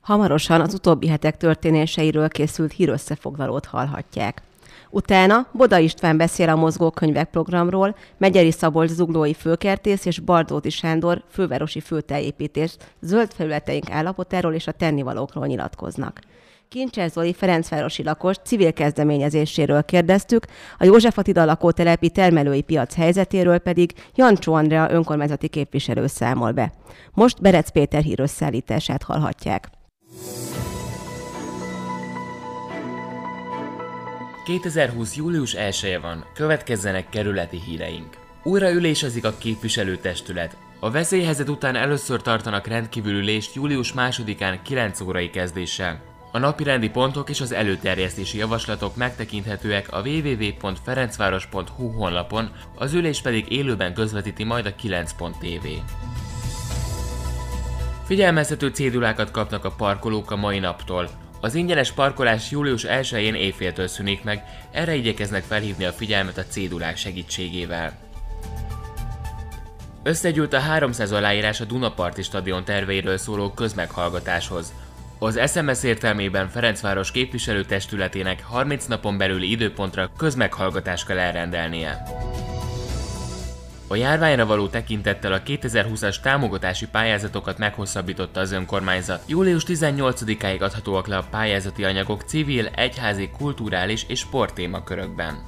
Hamarosan az utóbbi hetek történéseiről készült hírösszefoglalót hallhatják. Utána Boda István beszél a mozgókönyvek programról, Megyeri Szabolcs zuglói főkertész és Bardóti Sándor fővárosi főtelepítés zöld felületeink állapotáról és a tennivalókról nyilatkoznak. Kincses Zoli Ferencvárosi lakos civil kezdeményezéséről kérdeztük, a József Attila lakótelepi termelői piac helyzetéről pedig Jancsó Andrea önkormányzati képviselő számol be. Most Berec Péter hírösszállítását hallhatják. 2020. július 1 -e van, következzenek kerületi híreink. Újra ülésezik a képviselőtestület. A veszélyhelyzet után először tartanak rendkívül ülést július 2-án 9 órai kezdéssel. A napirendi pontok és az előterjesztési javaslatok megtekinthetőek a www.ferencváros.hu honlapon, az ülés pedig élőben közvetíti majd a 9.tv. Figyelmeztető cédulákat kapnak a parkolók a mai naptól. Az ingyenes parkolás július 1-én éjféltől szűnik meg, erre igyekeznek felhívni a figyelmet a cédulák segítségével. Összegyűlt a 300 aláírás a Dunaparti stadion terveiről szóló közmeghallgatáshoz. Az SMS értelmében Ferencváros képviselőtestületének 30 napon belüli időpontra közmeghallgatást kell elrendelnie. A járványra való tekintettel a 2020-as támogatási pályázatokat meghosszabbította az önkormányzat. Július 18-áig adhatóak le a pályázati anyagok civil, egyházi, kulturális és sporttémakörökben.